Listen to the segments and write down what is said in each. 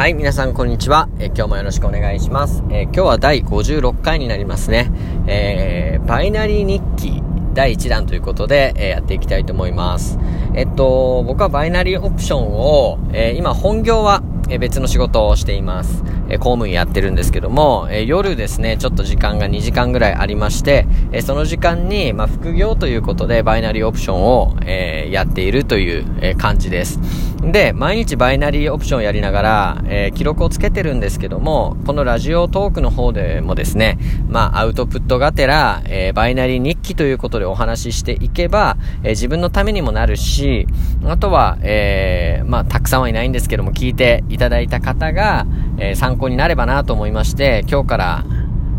はい、皆さんこんにちは。え今日もよろしくお願いします。え今日は第56回になりますね。えー、バイナリー日記第1弾ということで、えー、やっていきたいと思います。えっと、僕はバイナリーオプションを、えー、今本業は、え別の仕事をしています。え公務員やってるんですけども、え夜ですね、ちょっと時間が2時間ぐらいありまして、えその時間に、まあ、副業ということでバイナリーオプションを、えやっているという、え感じです。で、毎日バイナリーオプションをやりながら、え記録をつけてるんですけども、このラジオトークの方でもですね、まあ、アウトプットがてら、えバイナリー日記ということでお話ししていけば、え自分のためにもなるし、あとは、え、まあ、たくさんはいないんですけども、聞いていただいた方が、えー、参考になればなと思いまして、今日から、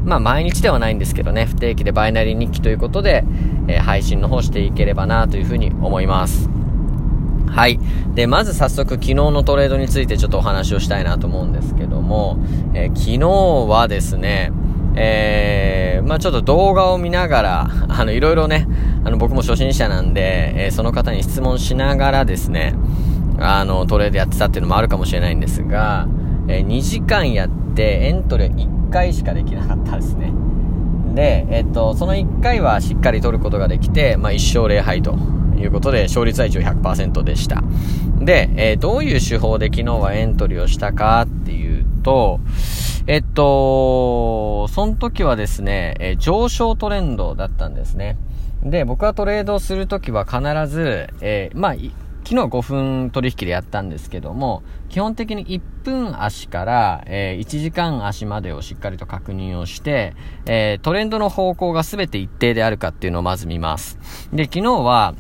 まあ毎日ではないんですけどね、不定期でバイナリー日記ということで、えー、配信の方していければなというふうに思います。はい。で、まず早速昨日のトレードについてちょっとお話をしたいなと思うんですけども、えー、昨日はですね、えー、まあちょっと動画を見ながら、あの、いろいろね、あの、僕も初心者なんで、えー、その方に質問しながらですね、あの、トレードやってたっていうのもあるかもしれないんですが、えー、2時間やってエントリー1回しかできなかったですね。で、えっと、その1回はしっかり取ることができて、まあ、1勝0敗ということで、勝率は一応100%でした。で、えー、どういう手法で昨日はエントリーをしたかっていうと、えっと、その時はですね、えー、上昇トレンドだったんですね。で、僕はトレードするときは必ず、えー、まあ、昨日5分取引でやったんですけども、基本的に1分足から、えー、1時間足までをしっかりと確認をして、えー、トレンドの方向が全て一定であるかっていうのをまず見ます。で、昨日は、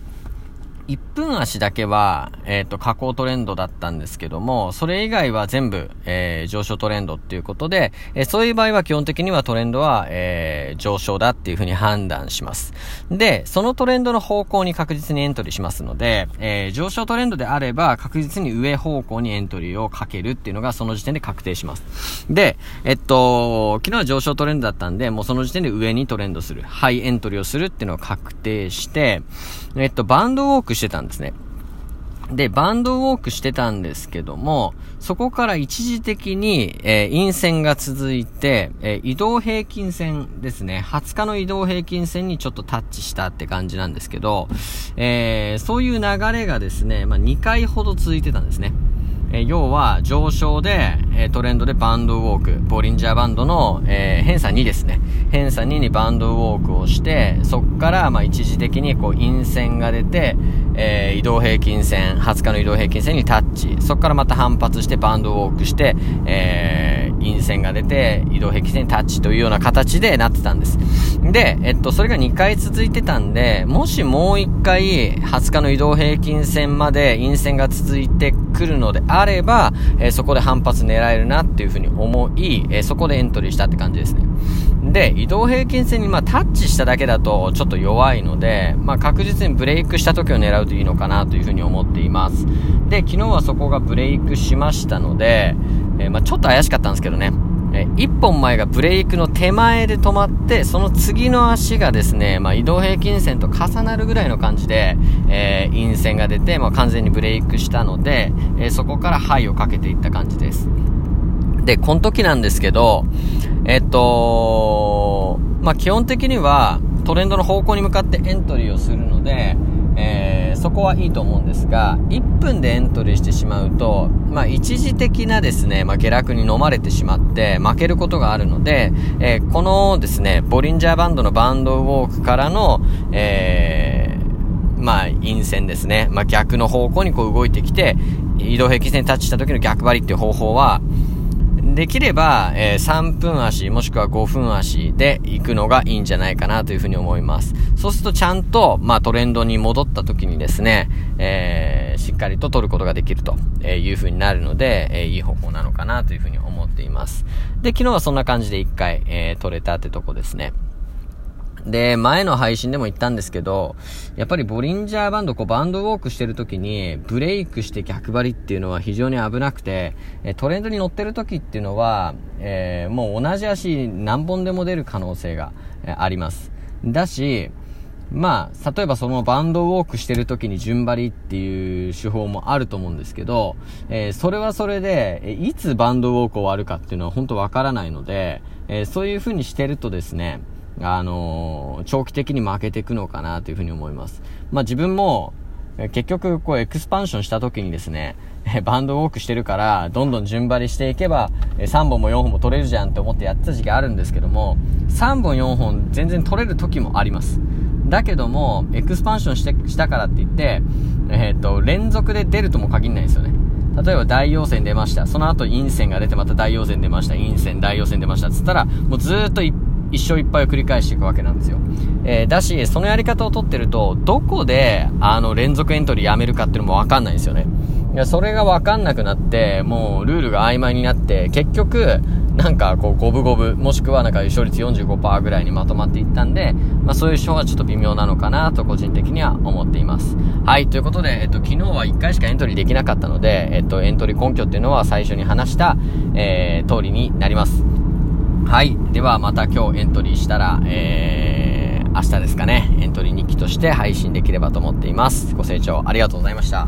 1分足だけは、えっ、ー、と、下降トレンドだったんですけども、それ以外は全部、えー、上昇トレンドっていうことで、えー、そういう場合は基本的にはトレンドは、えー、上昇だっていうふうに判断します。で、そのトレンドの方向に確実にエントリーしますので、えー、上昇トレンドであれば確実に上方向にエントリーをかけるっていうのがその時点で確定します。で、えっと、昨日は上昇トレンドだったんで、もうその時点で上にトレンドする、ハイエントリーをするっていうのが確定して、えっと、バンドウォークしてたんですね。で、バンドウォークしてたんですけども、そこから一時的に、えー、陰線が続いて、えー、移動平均線ですね。20日の移動平均線にちょっとタッチしたって感じなんですけど、えー、そういう流れがですね、まあ、2回ほど続いてたんですね。え要は上昇で、えトレンドでバンドウォーク、ボリンジャーバンドの、え、偏差2ですね。偏差2にバンドウォークをして、そこから、ま、一時的にこう陰線が出て、え、移動平均線、20日の移動平均線にタッチ。そこからまた反発してバンドウォークして、え、陰線が出て、移動平均線にタッチというような形でなってたんです。で、えっと、それが2回続いてたんで、もしもう1回、20日の移動平均線まで陰線が続いて来るのであれば、えー、そこで反発狙えるなっていうふうに思い、えー、そこでエントリーしたって感じですね。で、移動平均線にまあタッチしただけだとちょっと弱いので、まあ確実にブレイクした時を狙うといいのかなというふうに思っています。で、昨日はそこがブレイクしましたので、えー、まあちょっと怪しかったんですけどね。え1本前がブレイクの手前で止まって、その次の足がですね、まあ、移動平均線と重なるぐらいの感じで、えー、陰線が出て、まあ、完全にブレイクしたので、えー、そこからハイをかけていった感じです。で、この時なんですけど、えっと、まあ、基本的にはトレンドの方向に向かってエントリーをするので、えー、そこはいいと思うんですが、1分でエントリーしてしまうと、まあ、一時的なですね、まあ、下落に飲まれてしまって負けることがあるので、えー、このですね、ボリンジャーバンドのバンドウォークからの、えー、まあ、陰線ですね。まあ、逆の方向にこう動いてきて、移動平均線にタッチした時の逆張りっていう方法は、できれば、えー、3分足もしくは5分足で行くのがいいんじゃないかなというふうに思います。そうするとちゃんと、まあ、トレンドに戻った時にですね、えー、しっかりと取ることができるというふうになるので、えー、いい方向なのかなというふうに思っています。で、昨日はそんな感じで1回、えー、取れたってとこですね。で、前の配信でも言ったんですけど、やっぱりボリンジャーバンド、こうバンドウォークしてる時に、ブレイクして逆張りっていうのは非常に危なくて、トレンドに乗ってる時っていうのは、えー、もう同じ足何本でも出る可能性があります。だし、まあ、例えばそのバンドウォークしてる時に順張りっていう手法もあると思うんですけど、えー、それはそれで、いつバンドウォーク終わるかっていうのは本当わからないので、えー、そういう風にしてるとですね、あの、長期的に負けていくのかなという風に思います。まあ自分も、結局、こう、エクスパンションした時にですね、バンドウォークしてるから、どんどん順張りしていけば、3本も4本も取れるじゃんって思ってやってた時期あるんですけども、3本4本全然取れる時もあります。だけども、エクスパンションしてしたからって言って、えっ、ー、と、連続で出るとも限らないですよね。例えば大陽線出ました。その後陰線が出てまた大陽線出ました。陰線、大陽線出ました。つったら、もうずーっと一生いっぱいを繰り返していくわけなんですよ。えー、だし、そのやり方をとってると、どこで、あの、連続エントリーやめるかっていうのもわかんないんですよね。いや、それがわかんなくなって、もう、ルールが曖昧になって、結局、なんか、こう、五分五分、もしくはなんか、勝率45%ぐらいにまとまっていったんで、まあ、そういう賞はちょっと微妙なのかなと、個人的には思っています。はい、ということで、えっと、昨日は1回しかエントリーできなかったので、えっと、エントリー根拠っていうのは最初に話した、えー、通りになります。はい。ではまた今日エントリーしたら、えー、明日ですかね、エントリー日記として配信できればと思っています。ご清聴ありがとうございました。